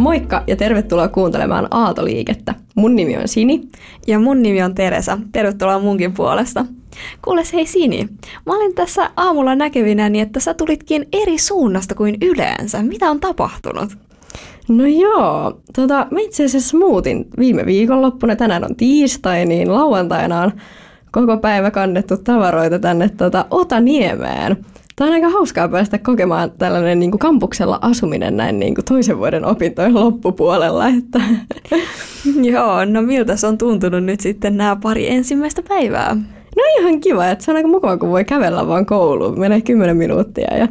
Moikka ja tervetuloa kuuntelemaan Aaltoliikettä. Mun nimi on Sini. Ja mun nimi on Teresa. Tervetuloa munkin puolesta. Kuule hei Sini, mä olin tässä aamulla näkevinäni, että sä tulitkin eri suunnasta kuin yleensä. Mitä on tapahtunut? No joo, tota, mä itse asiassa muutin viime viikonloppuna, tänään on tiistai, niin lauantaina on koko päivä kannettu tavaroita tänne tota, Otaniemeen. Tämä on aika hauskaa päästä kokemaan tällainen niin kuin kampuksella asuminen näin niin kuin toisen vuoden opintojen loppupuolella. Että. Joo, no miltä se on tuntunut nyt sitten nämä pari ensimmäistä päivää? No ihan kiva, että se on aika mukava, kun voi kävellä vaan kouluun. Menee 10 minuuttia ja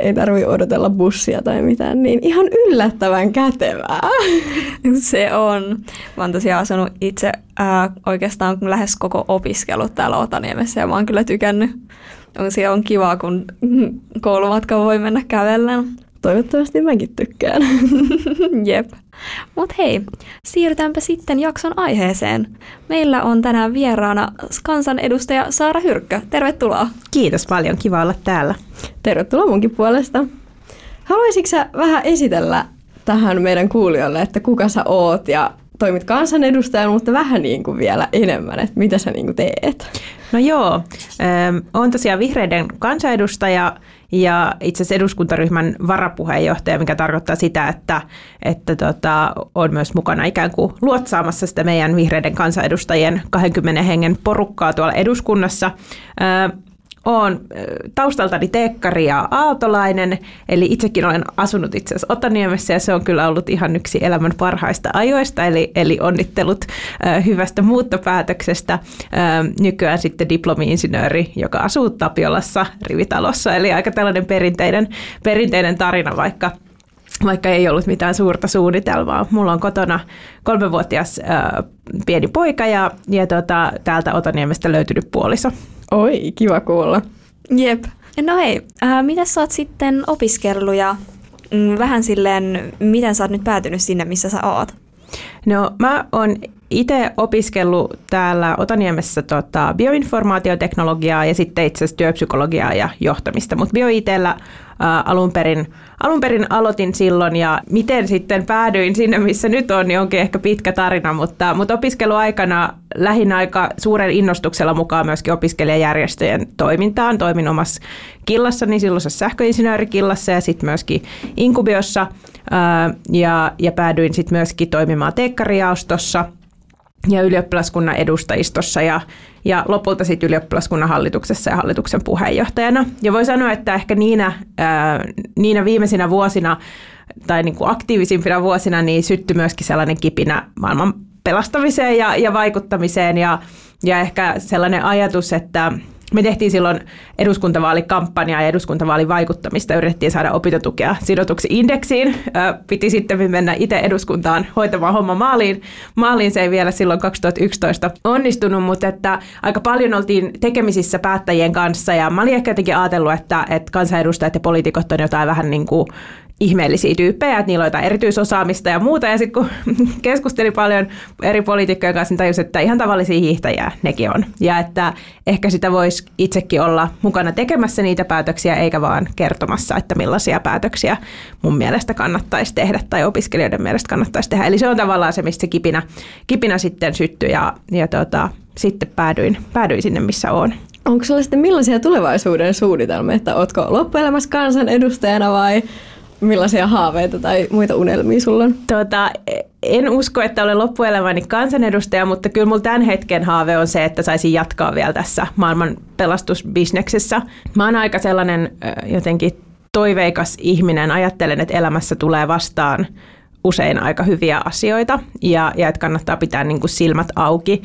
ei tarvi odotella bussia tai mitään, niin ihan yllättävän kätevää. Se on. Mä oon tosiaan asunut itse ää, oikeastaan lähes koko opiskelut täällä Otaniemessä ja mä oon kyllä tykännyt. On, se on kiva, kun koulumatka voi mennä kävellen. Toivottavasti mäkin tykkään. Jep. Mut hei, siirrytäänpä sitten jakson aiheeseen. Meillä on tänään vieraana kansanedustaja Saara Hyrkkö. Tervetuloa. Kiitos paljon, kiva olla täällä. Tervetuloa munkin puolesta. Haluaisitko sä vähän esitellä tähän meidän kuulijoille, että kuka sä oot ja toimit kansanedustajana, mutta vähän niin kuin vielä enemmän, että mitä sä niin kuin teet? No joo, ähm, olen tosiaan vihreiden kansanedustaja ja itse asiassa eduskuntaryhmän varapuheenjohtaja, mikä tarkoittaa sitä, että, että tota, on myös mukana ikään kuin luotsaamassa sitä meidän vihreiden kansanedustajien 20 hengen porukkaa tuolla eduskunnassa. Olen taustaltani teekkari ja aaltolainen, eli itsekin olen asunut itse asiassa Otaniemessä ja se on kyllä ollut ihan yksi elämän parhaista ajoista, eli, eli onnittelut hyvästä muuttopäätöksestä. nykyään sitten diplomi-insinööri, joka asuu Tapiolassa rivitalossa, eli aika tällainen perinteinen, perinteinen tarina, vaikka vaikka ei ollut mitään suurta suunnitelmaa. Mulla on kotona kolmevuotias äh, pieni poika ja, ja tota, täältä Otaniemestä löytynyt puoliso. Oi, kiva kuulla. Jep. No hei, äh, mitä sä oot sitten opiskellut ja mm, vähän silleen, miten sä oot nyt päätynyt sinne, missä sä oot? No mä oon itse opiskellut täällä Otaniemessä tota, bioinformaatioteknologiaa ja sitten itse asiassa työpsykologiaa ja johtamista, mutta bioitellä alun perin, alun perin aloitin silloin ja miten sitten päädyin sinne, missä nyt on, niin onkin ehkä pitkä tarina, mutta, mutta opiskeluaikana lähinnä aika suuren innostuksella mukaan myöskin opiskelijajärjestöjen toimintaan. Toimin omassa killassani, silloisessa sähköinsinöörikillassa ja sitten myöskin Inkubiossa ja, ja päädyin sitten myöskin toimimaan teekkarijaostossa – ja ylioppilaskunnan edustajistossa ja, ja lopulta sitten ylioppilaskunnan hallituksessa ja hallituksen puheenjohtajana. Ja voi sanoa, että ehkä niinä, ää, niinä viimeisinä vuosina tai niin kuin aktiivisimpina vuosina niin syttyi myöskin sellainen kipinä maailman pelastamiseen ja, ja vaikuttamiseen ja, ja ehkä sellainen ajatus, että me tehtiin silloin eduskuntavaalikampanjaa ja eduskuntavaalin vaikuttamista. Yritettiin saada opintotukea sidotuksi indeksiin. Piti sitten mennä itse eduskuntaan hoitamaan homma maaliin. Maaliin se ei vielä silloin 2011 onnistunut, mutta että aika paljon oltiin tekemisissä päättäjien kanssa. Ja mä olin ehkä jotenkin ajatellut, että, että kansanedustajat ja poliitikot on jotain vähän niin kuin ihmeellisiä tyyppejä, että niillä on jotain erityisosaamista ja muuta. Ja sitten kun keskustelin paljon eri poliitikkojen kanssa, niin tajusin, että ihan tavallisia hiihtäjiä nekin on. Ja että ehkä sitä voisi itsekin olla mukana tekemässä niitä päätöksiä, eikä vaan kertomassa, että millaisia päätöksiä mun mielestä kannattaisi tehdä tai opiskelijoiden mielestä kannattaisi tehdä. Eli se on tavallaan se, mistä se kipinä, kipinä sitten syttyi ja, ja tota, sitten päädyin, päädyin sinne, missä on. Onko sulla sitten millaisia tulevaisuuden suunnitelmia, että ootko loppuelämässä kansanedustajana vai millaisia haaveita tai muita unelmia sulla on? Tota, en usko, että olen loppuelämäni kansanedustaja, mutta kyllä mulla tämän hetken haave on se, että saisin jatkaa vielä tässä maailman pelastusbisneksessä. Mä oon aika sellainen jotenkin toiveikas ihminen. Ajattelen, että elämässä tulee vastaan usein aika hyviä asioita ja, ja että kannattaa pitää niin kuin silmät auki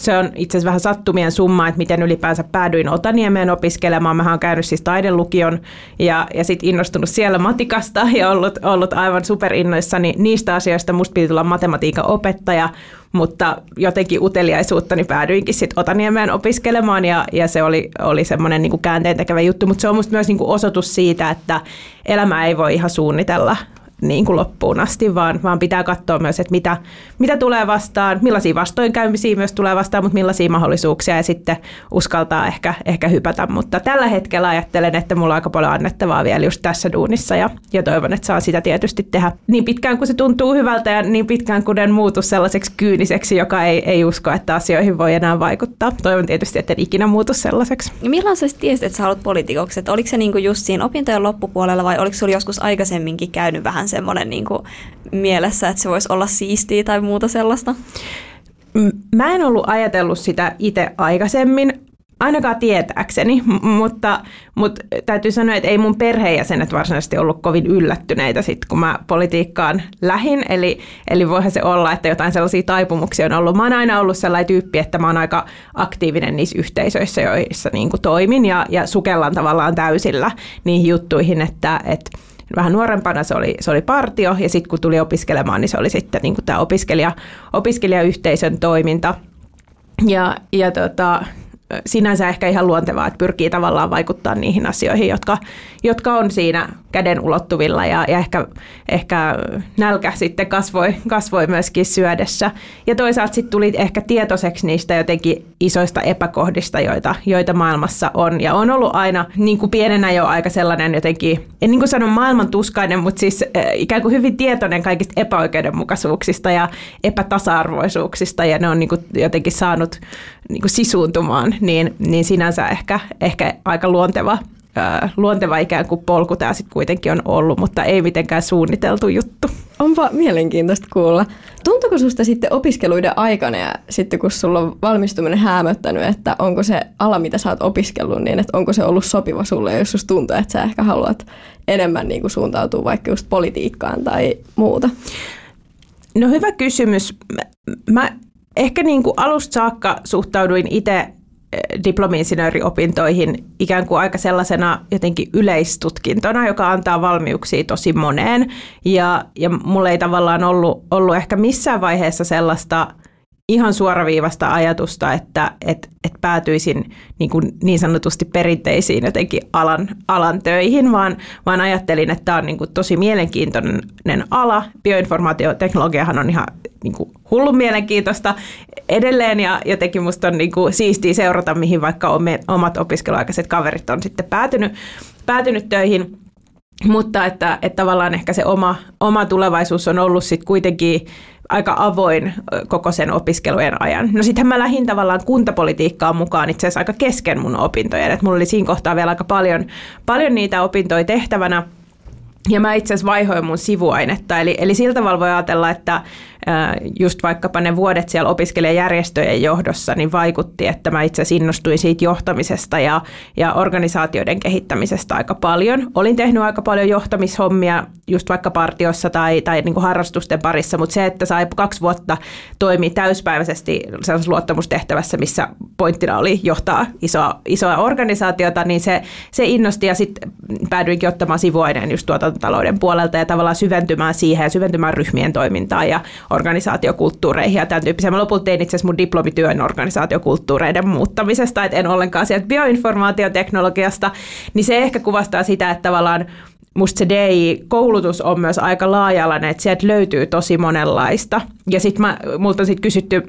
se on itse asiassa vähän sattumien summa, että miten ylipäänsä päädyin Otaniemeen opiskelemaan. Mä oon käynyt siis taidelukion ja, ja sitten innostunut siellä matikasta ja ollut, ollut aivan superinnoissani niistä asioista. Musta piti tulla matematiikan opettaja, mutta jotenkin uteliaisuuttani päädyinkin sitten Otaniemeen opiskelemaan ja, ja se oli, oli semmoinen niin käänteen tekevä juttu, mutta se on musta myös niin osoitus siitä, että elämä ei voi ihan suunnitella niin kuin loppuun asti, vaan, vaan pitää katsoa myös, että mitä, mitä tulee vastaan, millaisia vastoinkäymisiä myös tulee vastaan, mutta millaisia mahdollisuuksia ja sitten uskaltaa ehkä, ehkä hypätä. Mutta tällä hetkellä ajattelen, että mulla on aika paljon annettavaa vielä just tässä duunissa ja, ja toivon, että saa sitä tietysti tehdä niin pitkään kuin se tuntuu hyvältä ja niin pitkään kuin en muutu sellaiseksi kyyniseksi, joka ei, ei usko, että asioihin voi enää vaikuttaa. Toivon tietysti, että en ikinä muutu sellaiseksi. Milloin sä tiesit, että sä haluat poliitikoksi? Oliko se niinku just siinä opintojen loppupuolella vai oliko sulla joskus aikaisemminkin käynyt vähän semmoinen niinku mielessä, että se voisi olla siistiä tai muuta sellaista? Mä en ollut ajatellut sitä itse aikaisemmin ainakaan tietääkseni, mutta, mutta täytyy sanoa, että ei mun perheenjäsenet varsinaisesti ollut kovin yllättyneitä sit, kun mä politiikkaan lähin. Eli, eli voihan se olla, että jotain sellaisia taipumuksia on ollut. Mä oon aina ollut sellainen tyyppi, että mä oon aika aktiivinen niissä yhteisöissä, joissa niin kuin toimin ja, ja sukellan tavallaan täysillä niihin juttuihin, että, että vähän nuorempana se oli, se oli partio ja sitten kun tuli opiskelemaan, niin se oli sitten niin tämä opiskelija, opiskelijayhteisön toiminta. Ja, ja tota, sinänsä ehkä ihan luontevaa, että pyrkii tavallaan vaikuttaa niihin asioihin, jotka, jotka on siinä käden ulottuvilla ja, ja ehkä, ehkä nälkä sitten kasvoi, kasvoi myöskin syödessä. Ja toisaalta sitten tuli ehkä tietoiseksi niistä jotenkin isoista epäkohdista, joita, joita maailmassa on. Ja on ollut aina niin kuin pienenä jo aika sellainen jotenkin, en niin kuin sano maailman tuskainen, mutta siis äh, ikään kuin hyvin tietoinen kaikista epäoikeudenmukaisuuksista ja epätasa-arvoisuuksista ja ne on niin kuin jotenkin saanut niin kuin sisuuntumaan, niin, niin sinänsä ehkä, ehkä aika luonteva luonteva ikään kuin polku tämä sitten kuitenkin on ollut, mutta ei mitenkään suunniteltu juttu. Onpa mielenkiintoista kuulla. Tuntuuko sinusta sitten opiskeluiden aikana ja sitten kun sulla on valmistuminen hämöttänyt, että onko se ala, mitä sä oot opiskellut, niin että onko se ollut sopiva sulle, jos susta tuntuu, että sä ehkä haluat enemmän niin kuin suuntautua vaikka just politiikkaan tai muuta? No hyvä kysymys. Mä ehkä niin kuin alusta saakka suhtauduin itse diplomi-insinööriopintoihin ikään kuin aika sellaisena jotenkin yleistutkintona, joka antaa valmiuksia tosi moneen. Ja, ja mulla ei tavallaan ollut, ollut ehkä missään vaiheessa sellaista ihan suoraviivasta ajatusta, että et, et päätyisin niin, kuin niin sanotusti perinteisiin jotenkin alan, alan töihin, vaan, vaan ajattelin, että tämä on niin kuin tosi mielenkiintoinen ala. Bioinformaatioteknologiahan on ihan niin kuin hullun mielenkiintoista edelleen ja jotenkin musta on niin kuin siistiä seurata, mihin vaikka omat opiskeluaikaiset kaverit on sitten päätynyt, päätynyt töihin. Mutta että, että tavallaan ehkä se oma, oma tulevaisuus on ollut sitten kuitenkin aika avoin koko sen opiskelujen ajan. No sittenhän mä lähdin tavallaan kuntapolitiikkaan mukaan itse asiassa aika kesken mun opintojen, että mulla oli siinä kohtaa vielä aika paljon, paljon niitä opintoja tehtävänä. Ja mä itse asiassa vaihoin mun sivuainetta, eli, eli siltä tavalla voi ajatella, että just vaikkapa ne vuodet siellä opiskelijajärjestöjen johdossa, niin vaikutti, että mä itse asiassa innostuin siitä johtamisesta ja, ja organisaatioiden kehittämisestä aika paljon. Olin tehnyt aika paljon johtamishommia just vaikka partiossa tai, tai niin kuin harrastusten parissa, mutta se, että sai kaksi vuotta toimi täyspäiväisesti sellaisessa luottamustehtävässä, missä pointtina oli johtaa isoa, isoa organisaatiota, niin se, se innosti ja sitten päädyinkin ottamaan sivuaineen just tuotantotalouden puolelta ja tavallaan syventymään siihen ja syventymään ryhmien toimintaan ja organisaatiokulttuureihin ja tämän tyyppisiä. Mä lopulta tein itse asiassa mun diplomityön organisaatiokulttuureiden muuttamisesta, että en ollenkaan sieltä bioinformaatioteknologiasta, niin se ehkä kuvastaa sitä, että tavallaan musta se DI-koulutus on myös aika laajalainen, että sieltä löytyy tosi monenlaista. Ja sitten multa on sit kysytty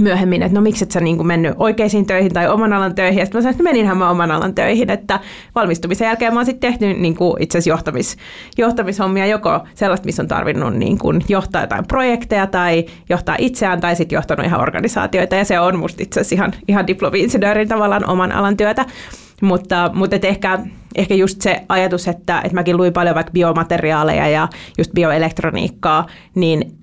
myöhemmin, että no miksi et sä niin mennyt oikeisiin töihin tai oman alan töihin. Ja sitten mä sanoin, että meninhän mä oman alan töihin, että valmistumisen jälkeen mä oon sitten tehnyt niin kuin itse asiassa johtamis, johtamishommia joko sellaista, missä on tarvinnut niin kuin johtaa jotain projekteja tai johtaa itseään tai sitten johtanut ihan organisaatioita. Ja se on musta itse asiassa ihan, ihan diplomi-insinöörin tavallaan oman alan työtä. Mutta, mutta et ehkä, ehkä just se ajatus, että, että mäkin luin paljon vaikka biomateriaaleja ja just bioelektroniikkaa, niin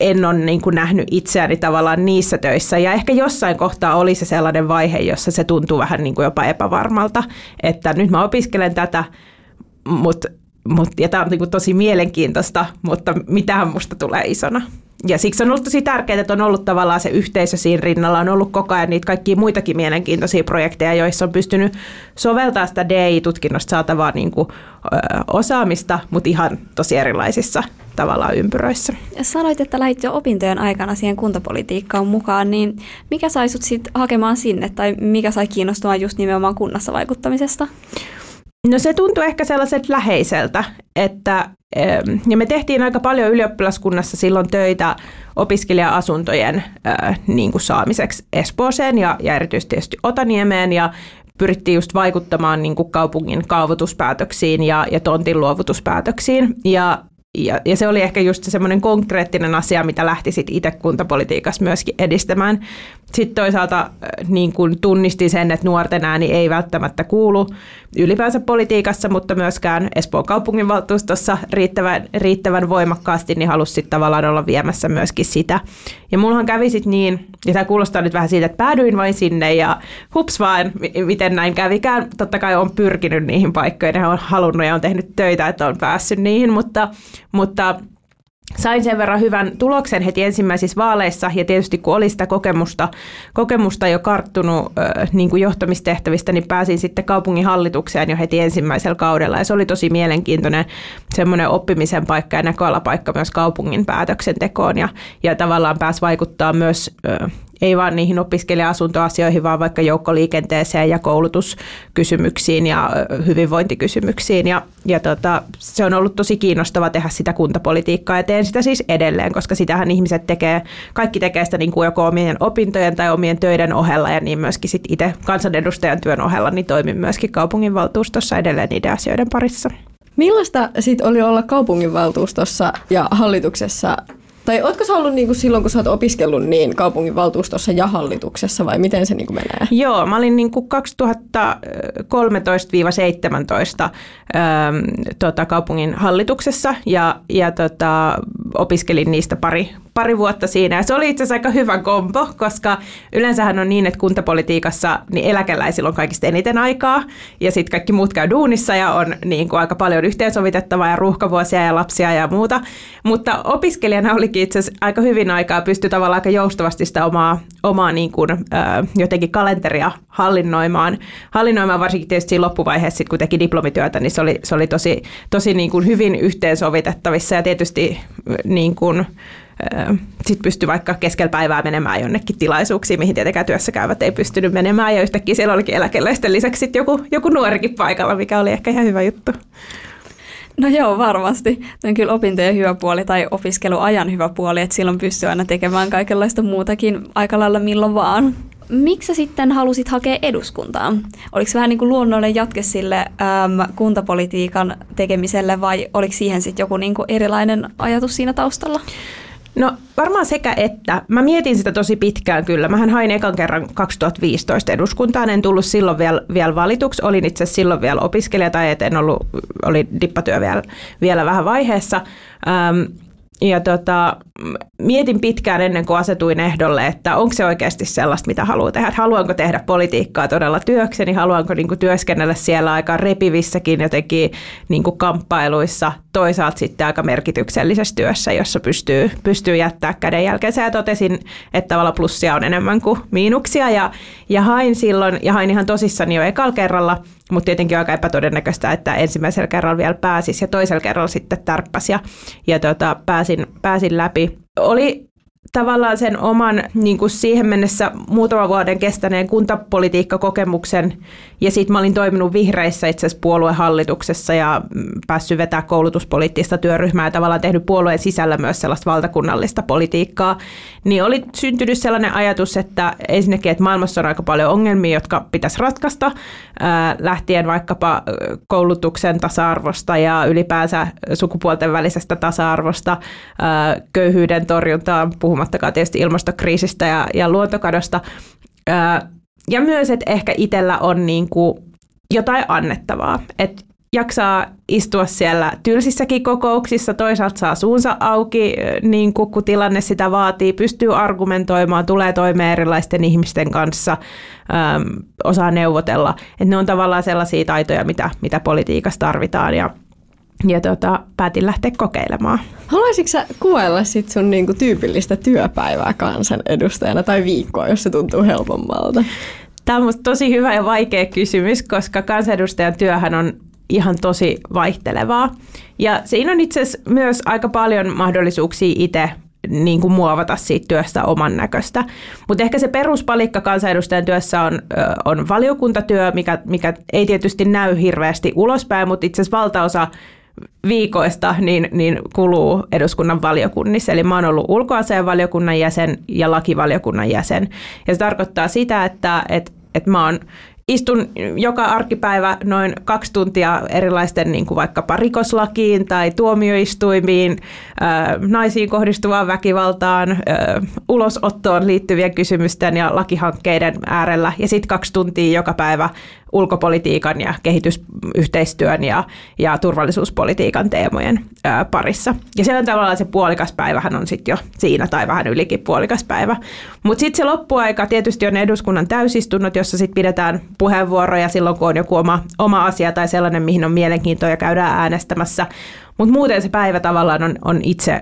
en ole niin kuin nähnyt itseäni tavallaan niissä töissä. Ja ehkä jossain kohtaa oli se sellainen vaihe, jossa se tuntuu vähän niin kuin jopa epävarmalta, että nyt mä opiskelen tätä, mutta mut, ja tämä on niin kuin tosi mielenkiintoista, mutta mitähän musta tulee isona. Ja siksi on ollut tosi tärkeää, että on ollut tavallaan se yhteisö siinä rinnalla, on ollut koko ajan niitä kaikkia muitakin mielenkiintoisia projekteja, joissa on pystynyt soveltaa sitä DI-tutkinnosta saatavaa niin kuin, ö, osaamista, mutta ihan tosi erilaisissa tavallaan ympyröissä. Sanoit, että lähit jo opintojen aikana siihen kuntapolitiikkaan mukaan, niin mikä sai sut sitten hakemaan sinne, tai mikä sai kiinnostumaan just nimenomaan kunnassa vaikuttamisesta? No se tuntuu ehkä sellaiset läheiseltä, että ja me tehtiin aika paljon ylioppilaskunnassa silloin töitä opiskelija-asuntojen niin kuin saamiseksi Espooseen ja, ja erityisesti tietysti Otaniemeen ja pyrittiin just vaikuttamaan niin kuin kaupungin kaavoituspäätöksiin ja, ja tontin luovutuspäätöksiin. Ja ja, ja se oli ehkä just semmoinen konkreettinen asia, mitä lähti sitten itse kuntapolitiikassa myöskin edistämään. Sitten toisaalta äh, niin kun tunnistin sen, että nuorten ääni ei välttämättä kuulu ylipäänsä politiikassa, mutta myöskään Espoon kaupunginvaltuustossa riittävän, riittävän voimakkaasti, niin halusi sitten tavallaan olla viemässä myöskin sitä. Ja mullahan kävi sitten niin, ja tämä kuulostaa nyt vähän siitä, että päädyin vain sinne ja hups vaan, miten näin kävikään. Totta kai on pyrkinyt niihin paikkoihin on halunnut ja on tehnyt töitä, että on päässyt niihin, mutta, mutta sain sen verran hyvän tuloksen heti ensimmäisissä vaaleissa ja tietysti kun oli sitä kokemusta, kokemusta jo karttunut niin kuin johtamistehtävistä, niin pääsin sitten kaupungin hallitukseen jo heti ensimmäisellä kaudella. Ja se oli tosi mielenkiintoinen semmoinen oppimisen paikka ja näköalapaikka myös kaupungin päätöksentekoon ja, ja tavallaan pääsi vaikuttaa myös ei vaan niihin opiskelija-asuntoasioihin, vaan vaikka joukkoliikenteeseen ja koulutuskysymyksiin ja hyvinvointikysymyksiin. Ja, ja tota, se on ollut tosi kiinnostava tehdä sitä kuntapolitiikkaa ja teen sitä siis edelleen, koska sitähän ihmiset tekee, kaikki tekee sitä niin kuin joko omien opintojen tai omien töiden ohella ja niin myöskin sit itse kansanedustajan työn ohella, niin toimin myöskin kaupunginvaltuustossa edelleen niiden asioiden parissa. Millaista sitten oli olla kaupunginvaltuustossa ja hallituksessa tai ootko sä ollut niin kuin silloin, kun sä oot opiskellut niin kaupunginvaltuustossa ja hallituksessa vai miten se niin kuin menee? Joo, mä olin niin kuin 2013-17 ähm, tota, kaupungin hallituksessa ja, ja tota, opiskelin niistä pari, pari vuotta siinä. Ja se oli itse asiassa aika hyvä kombo, koska yleensähän on niin, että kuntapolitiikassa niin eläkeläisillä on kaikista eniten aikaa ja sitten kaikki muut käy duunissa ja on niin kuin aika paljon yhteensovitettavaa ja ruuhkavuosia ja lapsia ja muuta. Mutta opiskelijana olikin itse asiassa aika hyvin aikaa, pystyi tavallaan aika joustavasti sitä omaa, omaa niin kuin, ö, jotenkin kalenteria hallinnoimaan. Hallinnoimaan varsinkin tietysti siinä loppuvaiheessa, kun teki diplomityötä, niin se oli, se oli tosi, tosi niin kuin hyvin yhteensovitettavissa ja tietysti niin kuin, sitten pystyi vaikka keskellä päivää menemään jonnekin tilaisuuksiin, mihin tietenkään työssä käyvät ei pystynyt menemään. Ja yhtäkkiä siellä olikin eläkeläisten lisäksi joku, joku nuorikin paikalla, mikä oli ehkä ihan hyvä juttu. No joo, varmasti. Se on kyllä opintojen hyvä puoli tai opiskeluajan hyvä puoli, että silloin pystyy aina tekemään kaikenlaista muutakin aika lailla milloin vaan. Miksi sitten halusit hakea eduskuntaan? Oliko se vähän niin kuin luonnollinen jatke sille äm, kuntapolitiikan tekemiselle vai oliko siihen sitten joku niin kuin erilainen ajatus siinä taustalla? No varmaan sekä että. Mä mietin sitä tosi pitkään kyllä. Mähän hain ekan kerran 2015 eduskuntaan, en tullut silloin vielä, vielä valituksi. Olin itse silloin vielä opiskelija tai en ollut, oli dippatyö vielä, vielä vähän vaiheessa. Ähm, ja tota, mietin pitkään ennen kuin asetuin ehdolle, että onko se oikeasti sellaista, mitä haluaa tehdä. Haluanko tehdä politiikkaa todella työkseni, haluanko niin kuin työskennellä siellä aika repivissäkin jotenkin niin kuin kamppailuissa, toisaalta sitten aika merkityksellisessä työssä, jossa pystyy, pystyy jättää käden jälkeensä. Ja totesin, että tavallaan plussia on enemmän kuin miinuksia ja, ja hain silloin, ja hain ihan tosissani jo ekalla kerralla – mutta tietenkin aika epätodennäköistä, että ensimmäisellä kerralla vielä pääsisi ja toisella kerralla sitten tärppäsi ja, ja tota, pääsin, pääsin läpi. Oli tavallaan sen oman niin kuin siihen mennessä muutaman vuoden kestäneen kuntapolitiikkakokemuksen. Ja sitten mä olin toiminut vihreissä itse asiassa puoluehallituksessa ja mm, päässyt vetää koulutuspoliittista työryhmää ja tavallaan tehnyt puolueen sisällä myös sellaista valtakunnallista politiikkaa, niin oli syntynyt sellainen ajatus, että ensinnäkin, että maailmassa on aika paljon ongelmia, jotka pitäisi ratkaista, lähtien vaikkapa koulutuksen tasa-arvosta ja ylipäänsä sukupuolten välisestä tasa-arvosta, köyhyyden torjuntaan, puhumattakaan tietysti ilmastokriisistä ja, ja luontokadosta. Ja myös, että ehkä itsellä on niin kuin jotain annettavaa. Että jaksaa istua siellä tylsissäkin kokouksissa, toisaalta saa suunsa auki, niin kuin, kun tilanne sitä vaatii, pystyy argumentoimaan, tulee toimeen erilaisten ihmisten kanssa, osaa neuvotella. Et ne on tavallaan sellaisia taitoja, mitä, mitä politiikassa tarvitaan ja, ja tota, päätin lähteä kokeilemaan. Haluaisitko sä kuvailla sit sun niinku tyypillistä työpäivää kansanedustajana tai viikkoa, jos se tuntuu helpommalta? Tämä on tosi hyvä ja vaikea kysymys, koska kansanedustajan työhän on ihan tosi vaihtelevaa. Ja siinä on itse asiassa myös aika paljon mahdollisuuksia itse niin kuin muovata siitä työstä oman näköistä. Mutta ehkä se peruspalikka kansanedustajan työssä on, on valiokuntatyö, mikä, mikä ei tietysti näy hirveästi ulospäin, mutta itse asiassa valtaosa viikoista niin, niin kuluu eduskunnan valiokunnissa. Eli mä oon ollut ulkoasianvaliokunnan jäsen ja lakivaliokunnan jäsen. Ja se tarkoittaa sitä, että, että, että mä oon istun joka arkipäivä noin kaksi tuntia erilaisten niin kuin vaikkapa rikoslakiin tai tuomioistuimiin, naisiin kohdistuvaan väkivaltaan, ulosottoon liittyvien kysymysten ja lakihankkeiden äärellä. Ja sitten kaksi tuntia joka päivä ulkopolitiikan ja kehitysyhteistyön ja, ja turvallisuuspolitiikan teemojen ää, parissa. Ja se on tavallaan se puolikas päivähän on sitten jo siinä tai vähän ylikin puolikas päivä. Mutta sitten se loppuaika tietysti on eduskunnan täysistunnot, jossa sitten pidetään puheenvuoroja silloin, kun on joku oma, oma asia tai sellainen, mihin on mielenkiintoa ja käydään äänestämässä. Mutta muuten se päivä tavallaan on, on itse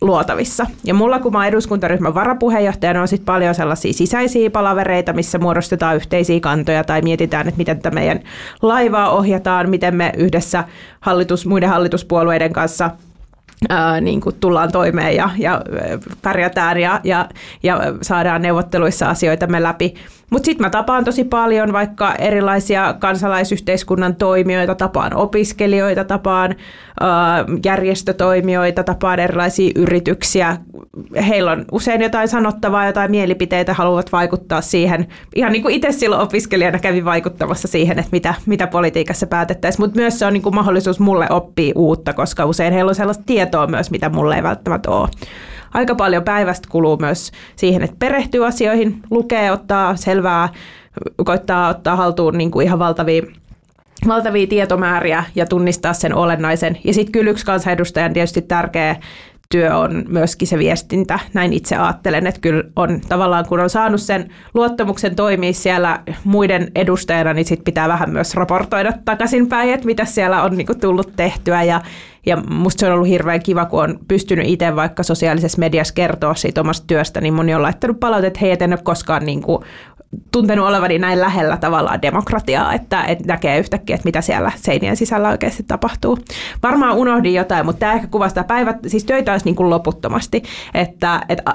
luotavissa. Ja mulla, kun mä eduskuntaryhmän varapuheenjohtajana, on sitten paljon sellaisia sisäisiä palavereita, missä muodostetaan yhteisiä kantoja tai mietitään, että miten tätä meidän laivaa ohjataan, miten me yhdessä hallitus, muiden hallituspuolueiden kanssa ää, niin kuin tullaan toimeen ja, ja pärjätään ja, ja, ja saadaan neuvotteluissa asioita me läpi. Mutta sitten mä tapaan tosi paljon vaikka erilaisia kansalaisyhteiskunnan toimijoita, tapaan opiskelijoita, tapaan järjestötoimijoita, tapaan erilaisia yrityksiä. Heillä on usein jotain sanottavaa, jotain mielipiteitä, haluavat vaikuttaa siihen. Ihan niin kuin itse silloin opiskelijana kävin vaikuttamassa siihen, että mitä, mitä politiikassa päätettäisiin. Mutta myös se on niin kuin mahdollisuus mulle oppia uutta, koska usein heillä on sellaista tietoa myös, mitä mulle ei välttämättä ole aika paljon päivästä kuluu myös siihen, että perehtyy asioihin, lukee, ottaa selvää, koittaa ottaa haltuun niin kuin ihan valtavia valtavia tietomääriä ja tunnistaa sen olennaisen. Ja sitten kyllä yksi kansanedustajan tietysti tärkeä työ on myöskin se viestintä. Näin itse ajattelen, että kyllä on tavallaan, kun on saanut sen luottamuksen toimia siellä muiden edustajana, niin sitten pitää vähän myös raportoida takaisinpäin, että mitä siellä on niinku tullut tehtyä. Ja, ja musta se on ollut hirveän kiva, kun on pystynyt itse vaikka sosiaalisessa mediassa kertoa siitä omasta työstä, niin moni on laittanut palautetta, että hei, et en ole koskaan niin kuin tuntenut olevani näin lähellä tavallaan demokratiaa, että, että näkee yhtäkkiä, että mitä siellä seinien sisällä oikeasti tapahtuu. Varmaan unohdin jotain, mutta tämä ehkä kuvastaa päivät, siis töitä olisi niin kuin loputtomasti, että, että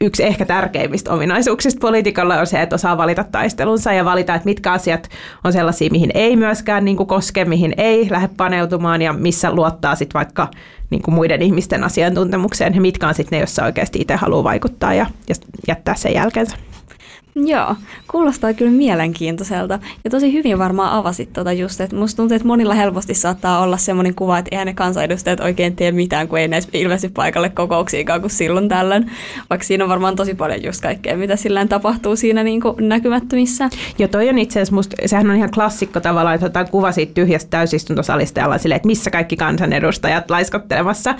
yksi ehkä tärkeimmistä ominaisuuksista poliitikolla on se, että osaa valita taistelunsa ja valita, että mitkä asiat on sellaisia, mihin ei myöskään niin kuin koske, mihin ei lähde paneutumaan ja missä luottaa sitten vaikka niin kuin muiden ihmisten asiantuntemukseen ja mitkä on sitten ne, joissa oikeasti itse haluaa vaikuttaa ja, ja jättää sen jälkeensä. Joo, kuulostaa kyllä mielenkiintoiselta. Ja tosi hyvin varmaan avasit tuota just, että musta tuntuu, että monilla helposti saattaa olla semmoinen kuva, että eihän ne kansanedustajat oikein tee mitään, kun ei ne ilmesty paikalle kokouksiinkaan kuin silloin tällöin. Vaikka siinä on varmaan tosi paljon just kaikkea, mitä sillä tapahtuu siinä niin kuin näkymättömissä. Ja toi on itse asiassa musta, sehän on ihan klassikko tavallaan, että otetaan kuva siitä tyhjästä täysistuntosalista ja silleen, että missä kaikki kansanedustajat laiskottelemassa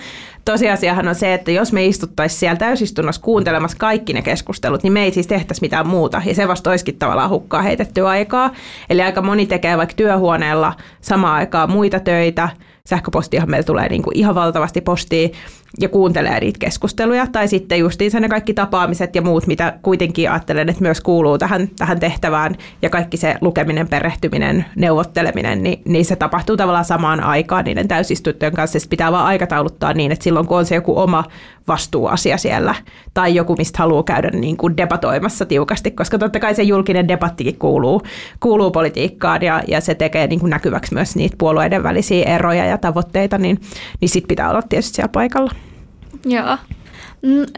tosiasiahan on se, että jos me istuttaisiin siellä täysistunnossa kuuntelemassa kaikki ne keskustelut, niin me ei siis tehtäisi mitään muuta. Ja se vasta olisikin tavallaan hukkaa heitettyä aikaa. Eli aika moni tekee vaikka työhuoneella samaan aikaan muita töitä. Sähköpostiahan meillä tulee niin kuin ihan valtavasti postia ja kuuntelee niitä keskusteluja. Tai sitten justiinsa ne kaikki tapaamiset ja muut, mitä kuitenkin ajattelen, että myös kuuluu tähän, tähän tehtävään. Ja kaikki se lukeminen, perehtyminen, neuvotteleminen, niin, niin se tapahtuu tavallaan samaan aikaan niiden täysistuttujen kanssa. Se pitää vaan aikatauluttaa niin, että silloin kun on se joku oma vastuuasia siellä tai joku, mistä haluaa käydä niin kuin debatoimassa tiukasti, koska totta kai se julkinen debattikin kuuluu, kuuluu politiikkaan ja, ja se tekee niin kuin näkyväksi myös niitä puolueiden välisiä eroja ja tavoitteita, niin, niin sit pitää olla tietysti siellä paikalla. Joo.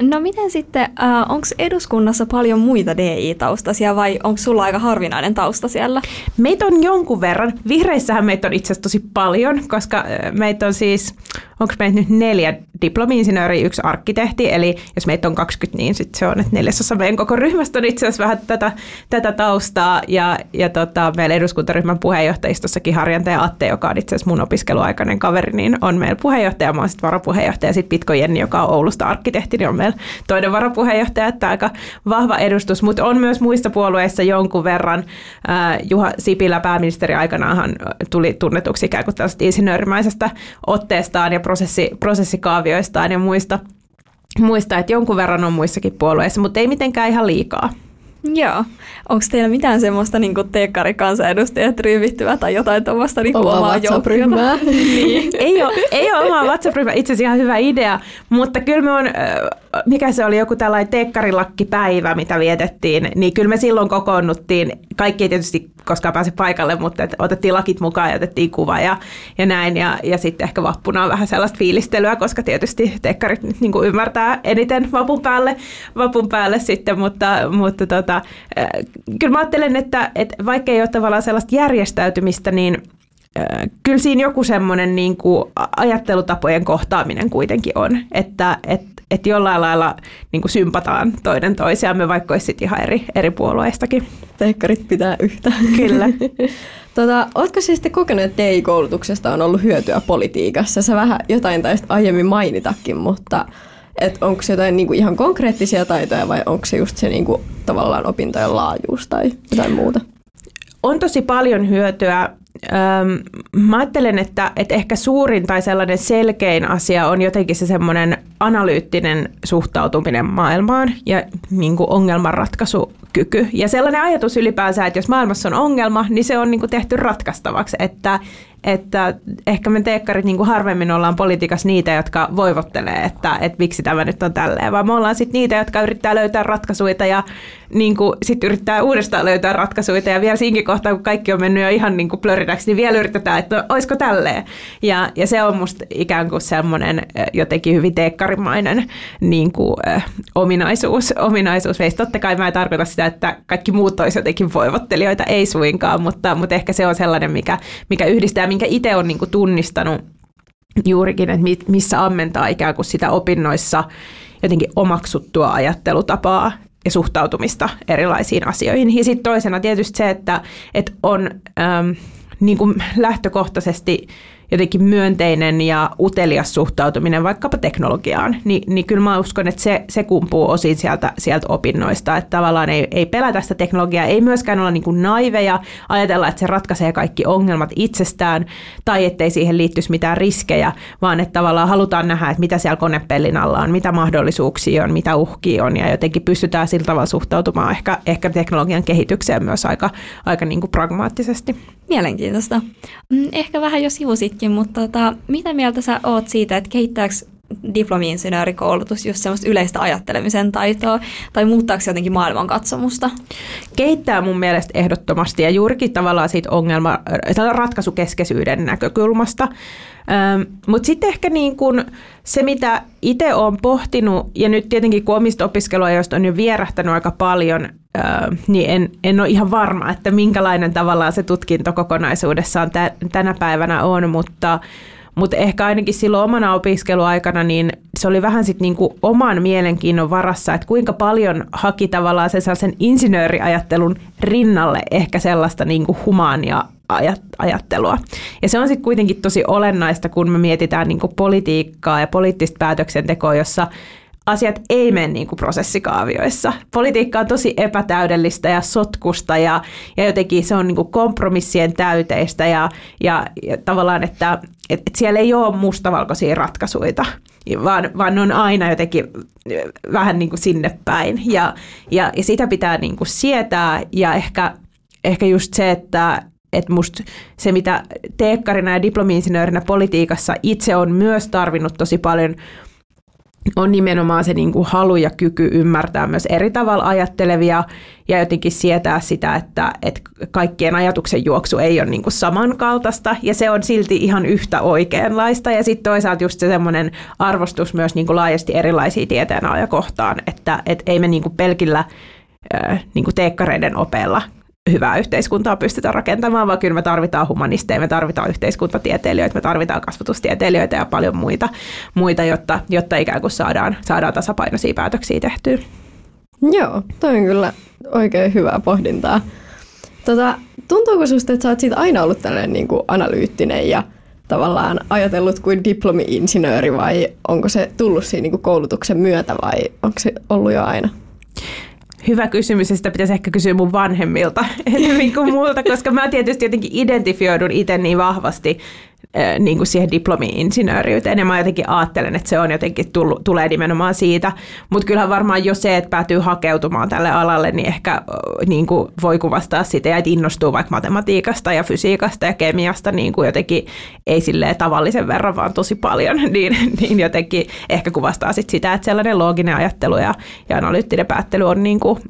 No miten sitten, äh, onko eduskunnassa paljon muita DI-taustaisia vai onko sulla aika harvinainen tausta siellä? Meitä on jonkun verran. Vihreissähän meitä on itse asiassa tosi paljon, koska meitä on siis, onko meitä nyt neljä diplomi-insinööri, yksi arkkitehti, eli jos meitä on 20, niin sit se on, että neljäsosa meidän koko ryhmästä on itse asiassa vähän tätä, tätä taustaa, ja, ja tota, meillä eduskuntaryhmän puheenjohtajistossakin Harjantaja Atte, joka on itse asiassa mun opiskeluaikainen kaveri, niin on meillä puheenjohtaja, mä oon sitten varapuheenjohtaja, ja sitten Pitko Jenni, joka on Oulusta arkkitehti, niin on meillä toinen varapuheenjohtaja, että aika vahva edustus, mutta on myös muista puolueissa jonkun verran. Juha Sipilä pääministeri aikanaanhan tuli tunnetuksi ikään kuin tällaista insinöörimäisestä otteestaan ja prosessi, prosessikaavioistaan ja muista, muista, että jonkun verran on muissakin puolueissa, mutta ei mitenkään ihan liikaa. Joo. Onko teillä mitään semmoista niin teekkarikansanedustajat ryhmittyä tai jotain tuommoista niin omaa WhatsApp-ryhmää? niin. ei, ole, ei ole omaa WhatsApp-ryhmää, itse asiassa ihan hyvä idea, mutta kyllä me on mikä se oli, joku tällainen teekkarilakkipäivä, mitä vietettiin, niin kyllä me silloin kokoonnuttiin, kaikki ei tietysti koskaan pääse paikalle, mutta otettiin lakit mukaan ja otettiin kuva ja, ja näin. Ja, ja sitten ehkä vappuna on vähän sellaista fiilistelyä, koska tietysti teekkarit niin ymmärtää eniten vapun päälle, vapun päälle sitten, mutta, mutta tota, kyllä mä ajattelen, että, että vaikka ei ole tavallaan sellaista järjestäytymistä, niin kyllä siinä joku semmoinen niin kuin ajattelutapojen kohtaaminen kuitenkin on, että et, et jollain lailla niin kuin sympataan toinen toisiamme, vaikka olisi ihan eri, eri puolueistakin. Teekkarit pitää yhtä. Kyllä. tota, oletko siis sitten kokenut, että TI-koulutuksesta on ollut hyötyä politiikassa? Sä vähän jotain taisi aiemmin mainitakin, mutta et onko se jotain niinku ihan konkreettisia taitoja vai onko se just se niinku, tavallaan opintojen laajuus tai jotain muuta? On tosi paljon hyötyä Öm, mä ajattelen, että, että ehkä suurin tai sellainen selkein asia on jotenkin se semmoinen analyyttinen suhtautuminen maailmaan ja niin kuin ongelmanratkaisukyky. Ja sellainen ajatus ylipäänsä, että jos maailmassa on ongelma, niin se on niin kuin tehty ratkaistavaksi, että että ehkä me teekkarit niin kuin harvemmin ollaan politiikassa niitä, jotka voivottelee, että, että miksi tämä nyt on tälleen, vaan me ollaan sitten niitä, jotka yrittää löytää ratkaisuja ja niin kuin, sit yrittää uudestaan löytää ratkaisuja ja vielä siinkin kohtaa, kun kaikki on mennyt jo ihan niin kuin plörinäksi, niin vielä yritetään, että olisiko tälleen. Ja, ja se on musta ikään kuin semmoinen jotenkin hyvin teekkarimainen niin kuin, äh, ominaisuus. ominaisuus. Veist, totta kai mä en tarkoita sitä, että kaikki muut olisivat jotenkin voivottelijoita, ei suinkaan, mutta, mutta ehkä se on sellainen, mikä, mikä yhdistää minkä itse on niin kuin tunnistanut juurikin, että missä ammentaa ikään kuin sitä opinnoissa jotenkin omaksuttua ajattelutapaa ja suhtautumista erilaisiin asioihin. Ja sitten toisena tietysti se, että, että on äm, niin kuin lähtökohtaisesti jotenkin myönteinen ja utelias suhtautuminen vaikkapa teknologiaan, niin, niin kyllä mä uskon, että se, se kumpuu osin sieltä, sieltä opinnoista, että tavallaan ei, ei pelätä sitä teknologiaa, ei myöskään olla niin kuin naiveja, ajatella, että se ratkaisee kaikki ongelmat itsestään, tai ettei siihen liittyisi mitään riskejä, vaan että tavallaan halutaan nähdä, että mitä siellä konepellin alla on, mitä mahdollisuuksia on, mitä uhkia on, ja jotenkin pystytään sillä tavalla suhtautumaan ehkä, ehkä teknologian kehitykseen myös aika, aika niin kuin pragmaattisesti. Mielenkiintoista. Mm, ehkä vähän jo sivusitkin, mutta tota, mitä mieltä sä oot siitä, että kehittääkö diplomi-insinöörikoulutus just semmoista yleistä ajattelemisen taitoa, tai muuttaako se jotenkin maailmankatsomusta? Kehittää mun mielestä ehdottomasti, ja juurikin tavallaan siitä ongelma, ratkaisukeskeisyyden näkökulmasta. Ähm, Mutta sitten ehkä niin kun se, mitä itse olen pohtinut, ja nyt tietenkin kun omista opiskeluajoista on jo vierähtänyt aika paljon, niin en, en ole ihan varma, että minkälainen tavallaan se tutkinto kokonaisuudessaan tänä päivänä on, mutta, mutta ehkä ainakin silloin omana opiskeluaikana niin se oli vähän sitten niinku oman mielenkiinnon varassa, että kuinka paljon haki tavallaan sen, sen insinööriajattelun rinnalle ehkä sellaista niinku humaania ajattelua. Ja se on sitten kuitenkin tosi olennaista, kun me mietitään niinku politiikkaa ja poliittista päätöksentekoa, jossa asiat ei mene niin kuin prosessikaavioissa. Politiikka on tosi epätäydellistä ja sotkusta ja, ja jotenkin se on niin kuin kompromissien täyteistä ja, ja, ja tavallaan, että et, et siellä ei ole mustavalkoisia ratkaisuja, vaan, vaan ne on aina jotenkin vähän niin kuin sinne päin. Ja, ja, ja sitä pitää niin kuin sietää ja ehkä, ehkä just se, että että musta se, mitä teekkarina ja diplomi-insinöörinä politiikassa itse on myös tarvinnut tosi paljon – on nimenomaan se niin kuin halu ja kyky ymmärtää myös eri tavalla ajattelevia ja jotenkin sietää sitä, että, että kaikkien ajatuksen juoksu ei ole niin kuin samankaltaista ja se on silti ihan yhtä oikeanlaista. Ja sitten toisaalta just se semmoinen arvostus myös niin kuin laajasti erilaisia tieteenaloja kohtaan, että, että ei me niin kuin pelkillä niin kuin teekkareiden opeilla hyvää yhteiskuntaa pystytä rakentamaan, vaan kyllä me tarvitaan humanisteja, me tarvitaan yhteiskuntatieteilijöitä, me tarvitaan kasvatustieteilijöitä ja paljon muita, muita jotta, jotta ikään kuin saadaan, saadaan tasapainoisia päätöksiä tehtyä. Joo, toi on kyllä oikein hyvää pohdintaa. Tota, tuntuuko sinusta, että sä oot siitä aina ollut tällainen niin kuin analyyttinen ja tavallaan ajatellut kuin diplomi-insinööri vai onko se tullut siinä niin kuin koulutuksen myötä vai onko se ollut jo aina? Hyvä kysymys, ja sitä pitäisi ehkä kysyä mun vanhemmilta. Enemmän kuin multa, koska mä tietysti jotenkin identifioidun itse niin vahvasti niin kuin siihen diplomi-insinööriyteen. Ja mä jotenkin ajattelen, että se on jotenkin tullut, tulee nimenomaan siitä. Mutta kyllähän varmaan jo se, että päätyy hakeutumaan tälle alalle, niin ehkä niin kuin voi kuvastaa sitä, että innostuu vaikka matematiikasta ja fysiikasta ja kemiasta niin kuin jotenkin ei silleen tavallisen verran, vaan tosi paljon, niin, niin jotenkin ehkä kuvastaa sit sitä, että sellainen looginen ajattelu ja, ja analyyttinen päättely on niin kuin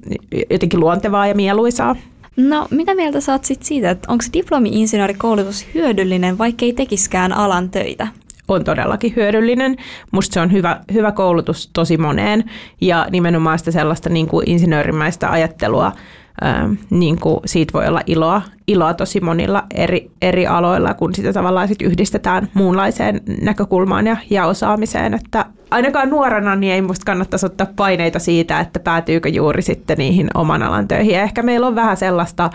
jotenkin luontevaa ja mieluisaa. No, mitä mieltä saat sit siitä, että onko diplomi-insinöörikoulutus hyödyllinen, vaikka ei tekiskään alan töitä? On todellakin hyödyllinen. Musta se on hyvä, hyvä koulutus tosi moneen ja nimenomaan sitä sellaista niin kuin insinöörimäistä ajattelua, ää, niin kuin siitä voi olla iloa, iloa tosi monilla eri, eri aloilla, kun sitä tavallaan sit yhdistetään muunlaiseen näkökulmaan ja, ja osaamiseen. Että ainakaan nuorena niin ei musta kannattaisi ottaa paineita siitä, että päätyykö juuri sitten niihin oman alan töihin. Ja ehkä meillä on vähän sellaista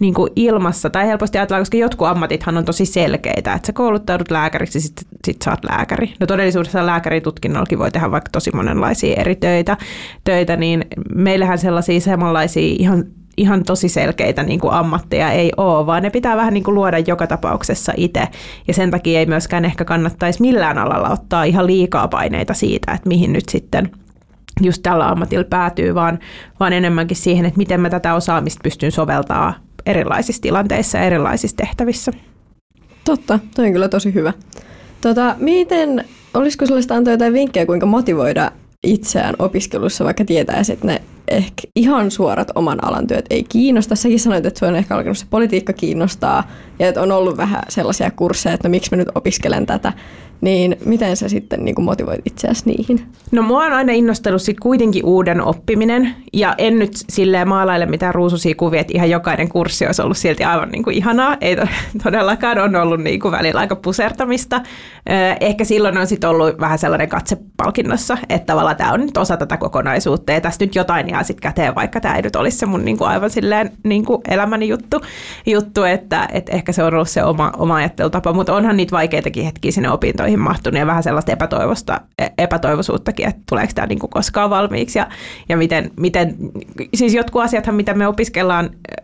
niin kuin ilmassa, tai helposti ajatellaan, koska jotkut ammatithan on tosi selkeitä, että sä kouluttaudut lääkäriksi, sitten sit sä oot lääkäri. No todellisuudessa lääkäritutkinnollakin voi tehdä vaikka tosi monenlaisia eri töitä, töitä niin meillähän sellaisia samanlaisia ihan ihan tosi selkeitä niin kuin ammatteja ei ole, vaan ne pitää vähän niin kuin luoda joka tapauksessa itse. Ja sen takia ei myöskään ehkä kannattaisi millään alalla ottaa ihan liikaa paineita siitä, että mihin nyt sitten just tällä ammatilla päätyy, vaan, vaan enemmänkin siihen, että miten mä tätä osaamista pystyn soveltaa erilaisissa tilanteissa ja erilaisissa tehtävissä. Totta, toi on kyllä tosi hyvä. Tota, miten, olisiko sellaista antaa jotain vinkkejä, kuinka motivoida itseään opiskelussa, vaikka tietäisi, että ne ehkä ihan suorat oman alan työt ei kiinnosta. Säkin sanoit, että se on ehkä alkanut se politiikka kiinnostaa ja että on ollut vähän sellaisia kursseja, että no miksi mä nyt opiskelen tätä niin miten sä sitten niin kuin motivoit itseäsi niihin? No mua on aina innostanut sit kuitenkin uuden oppiminen ja en nyt silleen maalaile mitään ruususia kuvia, että ihan jokainen kurssi olisi ollut silti aivan niin kuin ihanaa. Ei todellakaan on ollut niin kuin välillä aika pusertamista. Ehkä silloin on sitten ollut vähän sellainen katsepalkinnossa, että tavallaan tämä on nyt osa tätä kokonaisuutta ja tästä nyt jotain jää sitten käteen, vaikka tämä ei nyt olisi se mun niin kuin aivan silleen niin kuin elämäni juttu, juttu että, että ehkä se on ollut se oma, oma ajattelutapa, mutta onhan niitä vaikeitakin hetkiä sinne opintoihin mahtunut ja vähän sellaista epätoivosta, e, epätoivoisuuttakin, että tuleeko tämä niin kuin koskaan valmiiksi ja, ja miten, miten, siis jotkut asiathan, mitä me opiskellaan e,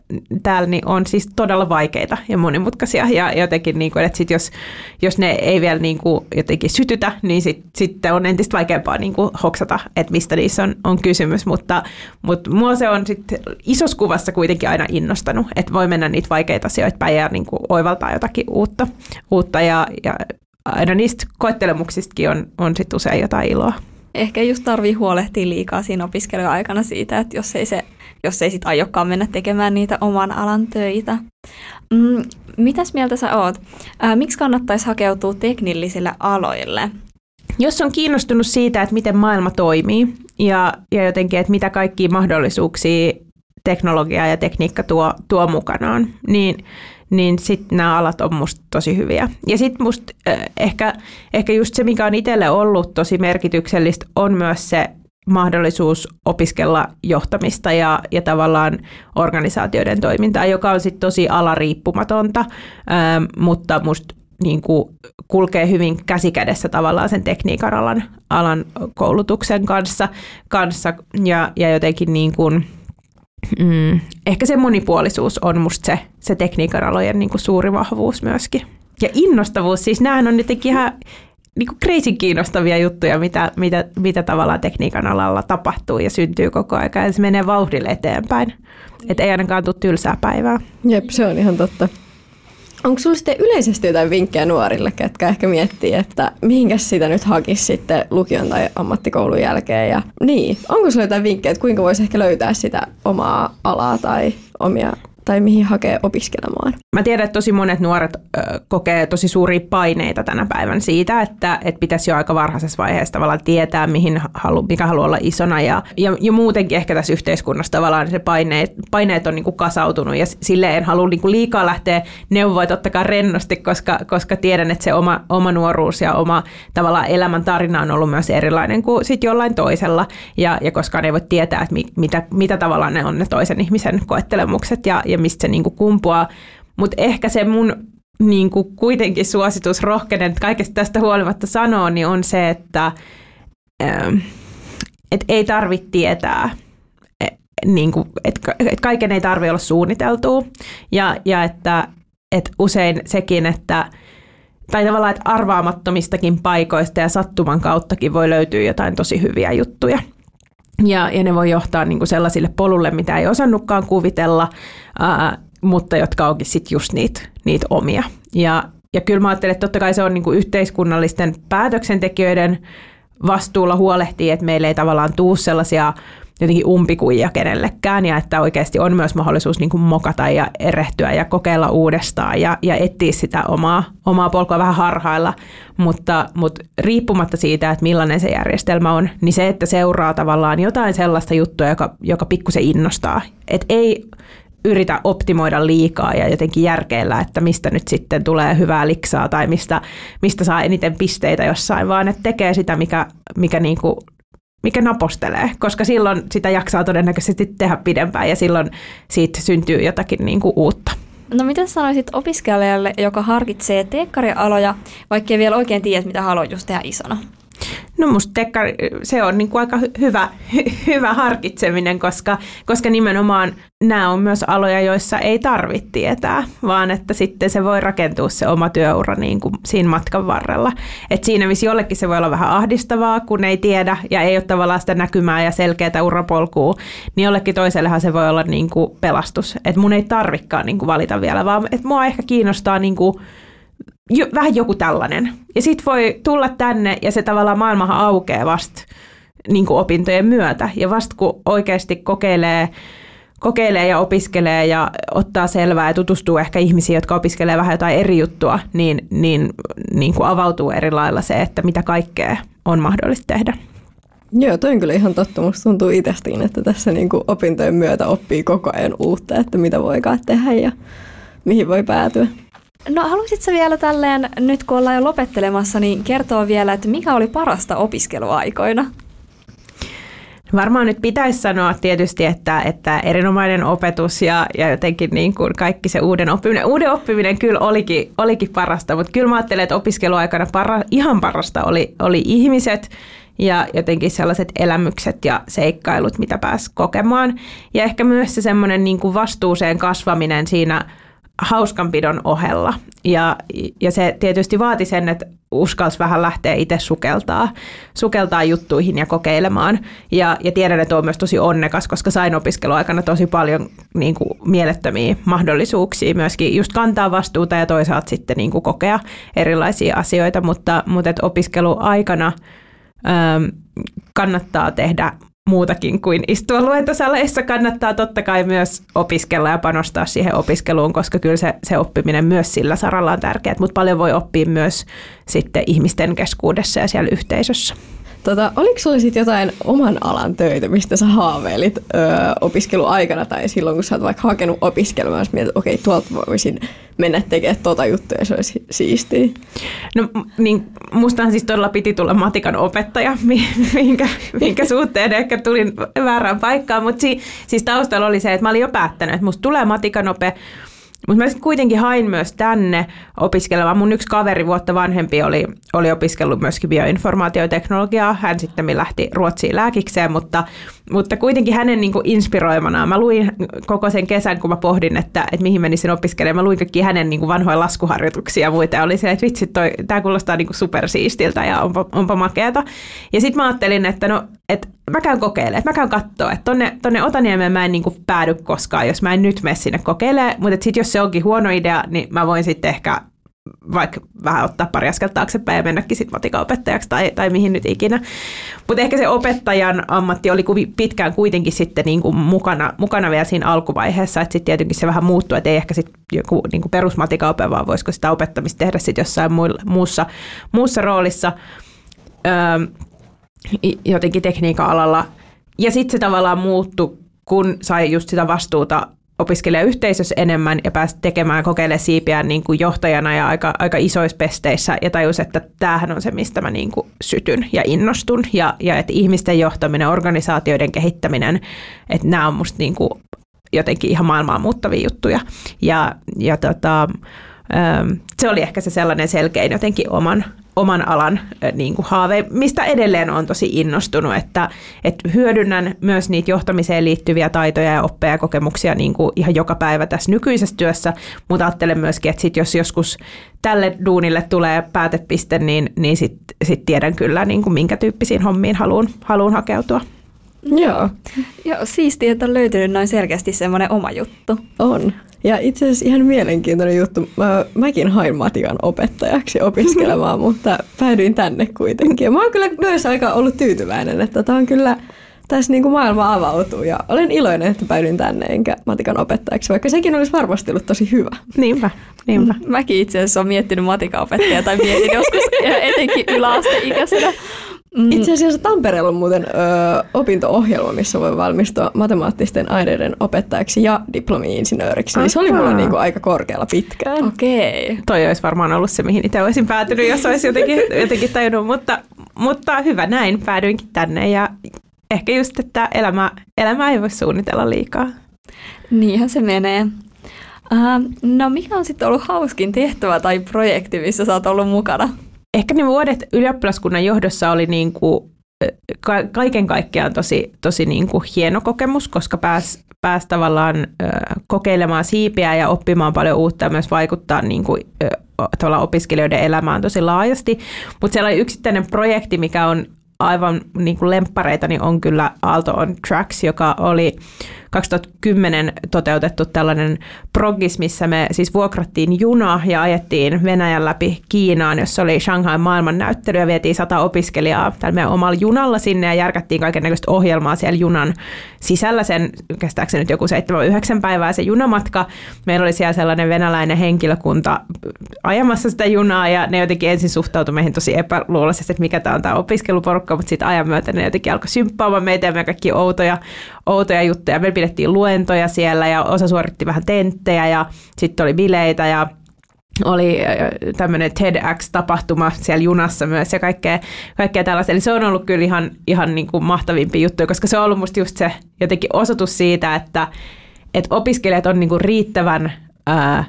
täällä, niin on siis todella vaikeita ja monimutkaisia ja jotenkin, niin kuin, että sit jos, jos ne ei vielä niin kuin jotenkin sytytä, niin sitten sit on entistä vaikeampaa niin kuin hoksata, että mistä niissä on, on kysymys, mutta, mutta mua se on sitten isossa kuvassa kuitenkin aina innostanut, että voi mennä niitä vaikeita asioita päin ja niin kuin oivaltaa jotakin uutta, uutta ja, ja aina niistä koettelemuksistakin on, on sit usein jotain iloa. Ehkä just tarvii huolehtia liikaa siinä opiskeluaikana siitä, että jos ei se jos ei sit aiokkaan mennä tekemään niitä oman alan töitä. Mm, mitäs mieltä sä oot? Ää, miksi kannattaisi hakeutua teknillisille aloille? Jos on kiinnostunut siitä, että miten maailma toimii ja, ja jotenkin, että mitä kaikkia mahdollisuuksia teknologia ja tekniikka tuo, tuo mukanaan, niin niin sitten nämä alat on musta tosi hyviä. Ja sitten musta äh, ehkä, ehkä just se, mikä on itselle ollut tosi merkityksellistä, on myös se mahdollisuus opiskella johtamista ja, ja tavallaan organisaatioiden toimintaa, joka on sitten tosi alariippumatonta, ähm, mutta musta niin kuin kulkee hyvin käsikädessä tavallaan sen tekniikan alan, alan koulutuksen kanssa, kanssa ja, ja jotenkin niin kuin, mm, ehkä se monipuolisuus on musta se, se tekniikan alojen niin kuin suuri vahvuus myöskin. Ja innostavuus, siis nämähän on jotenkin ihan niin kuin crazy kiinnostavia juttuja, mitä, mitä, mitä tavallaan tekniikan alalla tapahtuu ja syntyy koko ajan. Ja se menee vauhdille eteenpäin. Että ei ainakaan tule tylsää päivää. Jep, se on ihan totta. Onko sinulla sitten yleisesti jotain vinkkejä nuorille, ketkä ehkä miettii, että mihinkäs sitä nyt hakisi sitten lukion tai ammattikoulun jälkeen? Ja niin, onko sinulla jotain vinkkejä, että kuinka voisi ehkä löytää sitä omaa alaa tai omia tai mihin hakee opiskelemaan. Mä tiedän, että tosi monet nuoret ö, kokee tosi suuria paineita tänä päivän siitä, että, että pitäisi jo aika varhaisessa vaiheessa tavallaan tietää, mihin halu, mikä haluaa olla isona. Ja, ja, ja muutenkin ehkä tässä yhteiskunnassa tavallaan se paineet, paineet on niin kuin kasautunut ja sille en halua niin kuin liikaa lähteä neuvoa totta rennosti, koska, koska tiedän, että se oma, oma nuoruus ja oma tavallaan elämän tarina on ollut myös erilainen kuin sit jollain toisella. Ja, ja koskaan ei voi tietää, että mi, mitä, mitä tavallaan ne on ne toisen ihmisen koettelemukset ja, ja mistä se niin kuin kumpuaa. Mutta ehkä se mun niin kuin kuitenkin suositus rohkenen kaikesta tästä huolimatta sanoa, niin on se, että ähm, et ei tarvitse tietää, e, niin kuin, että et kaiken ei tarvitse olla suunniteltua. Ja, ja että et usein sekin, että tai tavallaan, että arvaamattomistakin paikoista ja sattuman kauttakin voi löytyä jotain tosi hyviä juttuja. Ja, ja ne voi johtaa niin kuin sellaisille polulle, mitä ei osannutkaan kuvitella, ää, mutta jotka onkin sitten just niitä, niitä omia. Ja, ja kyllä mä ajattelen, että totta kai se on niin kuin yhteiskunnallisten päätöksentekijöiden vastuulla huolehtii, että meillä ei tavallaan tuu sellaisia jotenkin umpikuja kenellekään ja että oikeasti on myös mahdollisuus niin kuin mokata ja erehtyä ja kokeilla uudestaan ja, ja etsiä sitä omaa, omaa polkua vähän harhailla, mutta, mutta riippumatta siitä, että millainen se järjestelmä on, niin se, että seuraa tavallaan jotain sellaista juttua, joka, joka pikkusen innostaa. Et ei yritä optimoida liikaa ja jotenkin järkeillä, että mistä nyt sitten tulee hyvää liksaa tai mistä, mistä saa eniten pisteitä jossain, vaan että tekee sitä, mikä, mikä niin kuin mikä napostelee, koska silloin sitä jaksaa todennäköisesti tehdä pidempään ja silloin siitä syntyy jotakin niin kuin uutta. No mitä sanoisit opiskelijalle, joka harkitsee teekkarialoja, vaikka ei vielä oikein tiedä, mitä haluaa just tehdä isona? No musta tekkari, se on niin kuin aika hyvä, hyvä harkitseminen, koska, koska nimenomaan nämä on myös aloja, joissa ei tarvitse tietää, vaan että sitten se voi rakentua se oma työura niin kuin siinä matkan varrella. Et siinä missä jollekin se voi olla vähän ahdistavaa, kun ei tiedä ja ei ole tavallaan sitä näkymää ja selkeää urapolkua, niin jollekin toisellehan se voi olla niin kuin pelastus. Että mun ei tarvikaan niin kuin valita vielä, vaan että mua ehkä kiinnostaa niin kuin jo, vähän joku tällainen. Ja sitten voi tulla tänne ja se tavallaan maailmahan aukeaa vasta niin kuin opintojen myötä. Ja vasta kun oikeasti kokeilee, kokeilee ja opiskelee ja ottaa selvää ja tutustuu ehkä ihmisiin, jotka opiskelee vähän jotain eri juttua, niin, niin, niin kuin avautuu eri lailla se, että mitä kaikkea on mahdollista tehdä. Joo, toi on kyllä ihan totta. Musta tuntuu itsestäkin, että tässä niin kuin opintojen myötä oppii koko ajan uutta, että mitä voikaan tehdä ja mihin voi päätyä. No haluaisitko vielä tälleen, nyt kun ollaan jo lopettelemassa, niin kertoa vielä, että mikä oli parasta opiskeluaikoina? Varmaan nyt pitäisi sanoa tietysti, että, että erinomainen opetus ja, ja jotenkin niin kuin kaikki se uuden oppiminen. Uuden oppiminen kyllä olikin, olikin parasta, mutta kyllä mä ajattelen, että opiskeluaikana para, ihan parasta oli, oli ihmiset ja jotenkin sellaiset elämykset ja seikkailut, mitä pääsi kokemaan. Ja ehkä myös se semmoinen niin kuin vastuuseen kasvaminen siinä hauskanpidon ohella. Ja, ja se tietysti vaati sen, että uskalsi vähän lähteä itse sukeltaa, sukeltaa juttuihin ja kokeilemaan. Ja, ja tiedän, että olen myös tosi onnekas, koska sain opiskeluaikana tosi paljon niin kuin, mielettömiä mahdollisuuksia myöskin just kantaa vastuuta ja toisaalta sitten niin kuin, kokea erilaisia asioita, mutta, mutta opiskeluaikana ähm, kannattaa tehdä muutakin kuin istua luentosaleissa. Kannattaa totta kai myös opiskella ja panostaa siihen opiskeluun, koska kyllä se, se oppiminen myös sillä saralla on tärkeää, mutta paljon voi oppia myös sitten ihmisten keskuudessa ja siellä yhteisössä. Tota, oliko sulla sitten jotain oman alan töitä, mistä sä haaveilit öö, opiskeluaikana tai silloin, kun sä oot vaikka hakenut opiskelemaan, mietit, että okei, tuolta voisin mennä tekemään tota juttua ja se olisi siistiä? No niin, mustahan siis todella piti tulla matikan opettaja, minkä, minkä suhteen ehkä tulin väärään paikkaan, mutta si, siis taustalla oli se, että mä olin jo päättänyt, että musta tulee matikan ope, mutta mä kuitenkin hain myös tänne opiskelemaan. Mun yksi kaveri vuotta vanhempi oli, oli opiskellut myöskin bioinformaatioteknologiaa. Hän sitten lähti Ruotsiin lääkikseen, mutta, mutta kuitenkin hänen niin inspiroimanaan. Mä luin koko sen kesän, kun mä pohdin, että, että mihin menisin opiskelemaan. Mä luin kaikki hänen niin vanhoja laskuharjoituksia ja muita. Ja oli se, että vitsi, toi, tää kuulostaa niin supersiistiltä ja onpa, onpa makeata. Ja sitten mä ajattelin, että no, että mä käyn kokeilemaan, että mä käyn katsoa, että tonne, tonne Otaniemeen mä en niin päädy koskaan, jos mä en nyt mene sinne kokeilemaan, mutta sitten jos se onkin huono idea, niin mä voin sitten ehkä vaikka vähän ottaa pari askelta taaksepäin ja mennäkin sitten matikaopettajaksi tai, tai mihin nyt ikinä. Mutta ehkä se opettajan ammatti oli pitkään kuitenkin sitten niin kuin mukana, mukana vielä siinä alkuvaiheessa, että sitten tietenkin se vähän muuttui, että ei ehkä sitten joku niin kuin perusmatikaope, vaan voisiko sitä opettamista tehdä sitten jossain muussa, muussa roolissa. Öö, jotenkin tekniikan alalla. Ja sitten se tavallaan muuttui, kun sai just sitä vastuuta opiskelijayhteisössä enemmän ja pääsi tekemään kokeilemaan siipiään niin kuin johtajana ja aika, aika isoissa pesteissä ja tajus, että tämähän on se, mistä mä niin kuin sytyn ja innostun ja, ja että ihmisten johtaminen, organisaatioiden kehittäminen, että nämä on musta niin kuin jotenkin ihan maailmaa muuttavia juttuja. Ja, ja tota, se oli ehkä se sellainen selkein jotenkin oman, oman alan niin kuin haave, mistä edelleen on tosi innostunut, että, että hyödynnän myös niitä johtamiseen liittyviä taitoja ja oppeja ja kokemuksia niin kuin ihan joka päivä tässä nykyisessä työssä, mutta ajattelen myöskin, että sit jos joskus tälle duunille tulee päätepiste, niin, niin sitten sit tiedän kyllä, niin kuin minkä tyyppisiin hommiin haluan, haluan hakeutua. Joo. Joo, siistiä, että on löytynyt noin selkeästi semmoinen oma juttu. On. Ja itse asiassa ihan mielenkiintoinen juttu. Mä, mäkin hain matikan opettajaksi opiskelemaan, mutta päädyin tänne kuitenkin. Ja mä oon kyllä myös aika ollut tyytyväinen, että tämä on kyllä tässä niin kuin maailma avautuu ja olen iloinen, että päädyin tänne enkä matikan opettajaksi, vaikka sekin olisi varmasti ollut tosi hyvä. Niinpä, niinpä. Mäkin itse asiassa olen miettinyt matikan opettajaa tai mietin joskus etenkin yläasteikäisenä. Mm. Itse asiassa Tampereella on muuten ö, opinto-ohjelma, missä voi valmistua matemaattisten aineiden opettajaksi ja diplomi-insinööriksi. Niin se oli mulla niinku aika korkealla pitkään. Okei. Okay. Toi olisi varmaan ollut se, mihin itse olisin päätynyt, jos olisi jotenkin, jotenkin tajunnut, mutta, mutta hyvä näin, päädyinkin tänne ja ehkä just, että elämä, elämä ei voi suunnitella liikaa. Niinhän se menee. Uh, no mikä on sitten ollut hauskin tehtävä tai projekti, missä sä oot ollut mukana? Ehkä ne vuodet ylioppilaskunnan johdossa oli niin kuin ka- kaiken kaikkiaan tosi, tosi niin kuin hieno kokemus, koska pääsi pääs tavallaan kokeilemaan siipiä ja oppimaan paljon uutta ja myös vaikuttaa niin kuin, opiskelijoiden elämään tosi laajasti. Mutta siellä oli yksittäinen projekti, mikä on aivan niin kuin lemppareita, niin on kyllä Aalto on Tracks, joka oli 2010 toteutettu tällainen progis, missä me siis vuokrattiin juna ja ajettiin Venäjän läpi Kiinaan, jossa oli Shanghai maailmannäyttely ja vietiin sata opiskelijaa tällä meidän omalla junalla sinne ja järkättiin kaiken näköistä ohjelmaa siellä junan sisällä. Sen kestääkö nyt joku 7-9 päivää se junamatka. Meillä oli siellä sellainen venäläinen henkilökunta ajamassa sitä junaa ja ne jotenkin ensin suhtautui meihin tosi epäluuloisesti, että mikä tämä on tämä opiskeluporukka, mutta sitten ajan myötä ne jotenkin alkoi symppaamaan meitä ja me kaikki outoja, outoja juttuja. Meillä pidettiin luentoja siellä ja osa suoritti vähän tenttejä ja sitten oli bileitä ja oli tämmöinen TEDx-tapahtuma siellä junassa myös ja kaikkea, kaikkea tällaista. Eli se on ollut kyllä ihan, ihan niin kuin mahtavimpia juttuja, koska se on ollut musta just se jotenkin osoitus siitä, että, että opiskelijat on niin kuin riittävän ää,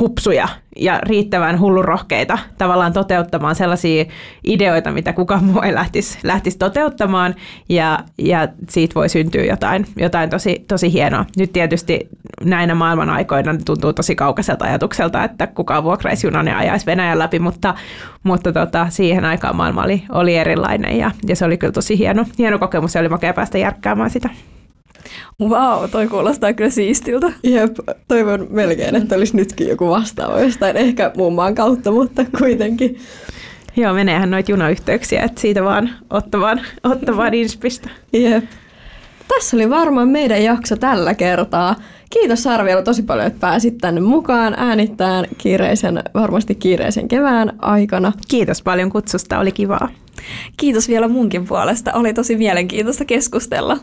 hupsuja ja riittävän hullurohkeita tavallaan toteuttamaan sellaisia ideoita, mitä kukaan muu ei lähtisi, lähtisi toteuttamaan ja, ja siitä voi syntyä jotain, jotain tosi, tosi hienoa. Nyt tietysti näinä maailman aikoina tuntuu tosi kaukaiselta ajatukselta, että kukaan vuokraisi junan ja ajaisi Venäjän läpi, mutta, mutta tota, siihen aikaan maailma oli, oli erilainen ja, ja se oli kyllä tosi hieno, hieno kokemus ja oli makea päästä järkkäämään sitä. Wow, toi kuulostaa kyllä siistiltä. Jep, toivon melkein, että olisi nytkin joku vastaava jostain, ehkä muun maan kautta, mutta kuitenkin. Joo, meneehän noita junayhteyksiä, että siitä vaan ottamaan, ottamaan inspistä. Jep. Tässä oli varmaan meidän jakso tällä kertaa. Kiitos Sarviela tosi paljon, että pääsit tänne mukaan äänittämään kiireisen, varmasti kiireisen kevään aikana. Kiitos paljon kutsusta, oli kivaa. Kiitos vielä munkin puolesta, oli tosi mielenkiintoista keskustella.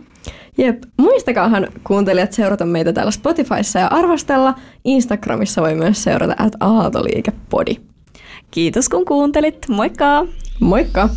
Jep, muistakaahan kuuntelijat seurata meitä täällä Spotifyssa ja arvostella. Instagramissa voi myös seurata at Aaltoliikepodi. Kiitos kun kuuntelit, moikka! Moikka!